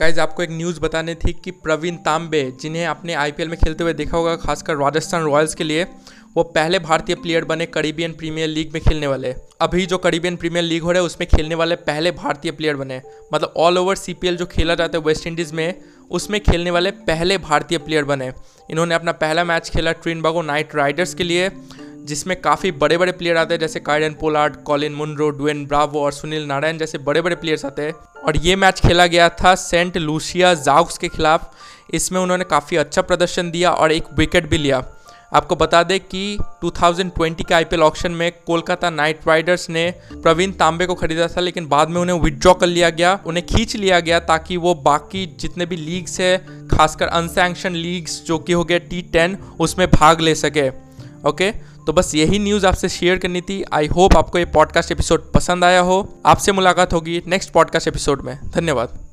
Guys आपको एक news बताने थी कि प्रवीण तांबे, जिन्हें आपने आईपीएल में खेलते हुए देखा होगा, खासकर राजस्थान रॉयल्स के लिए, वो पहले भारतीय प्लेयर बने करीबियन प्रीमियर लीग में खेलने वाले। अभी जो करीबियन प्रीमियर लीग हो रहा है, उसमें खेलने वाले पहले भारतीय प्लेयर बने। मतलब ऑल ओवर सीपीएल जो खेला जाता है वेस्ट इंडीज़ में, उसमें खेलने वाले पहले भारतीय प्लेयर बने। इन्होंने अपना पहला मैच खेला ट्रिन बागो नाइट राइडर्स के लिए। जिसमें काफ़ी बड़े बड़े प्लेयर आते हैं, जैसे Kieron Pollard Colin Munro Dwayne Bravo और सुनील नारायण जैसे बड़े बड़े प्लेयर्स आते हैं। और ये मैच खेला गया था सेंट लूसिया जाउक्स के खिलाफ। इसमें उन्होंने काफ़ी अच्छा प्रदर्शन दिया और एक विकेट भी लिया। आपको बता दें कि 2020 के आईपीएल ऑक्शन में कोलकाता नाइट राइडर्स ने प्रवीण तांबे को खरीदा था, लेकिन बाद में उन्हें विदड्रॉ कर लिया गया, उन्हें खींच लिया गया ताकि वो बाकी जितने भी लीग्स है, खासकर अनसैंक्शन लीग्स जो कि हो गया टी टेन उसमें भाग ले सके। ओके? तो बस यही न्यूज़ आपसे शेयर करनी थी। आई होप आपको ये पॉडकास्ट एपिसोड पसंद आया हो। आपसे मुलाकात होगी नेक्स्ट पॉडकास्ट एपिसोड में। धन्यवाद।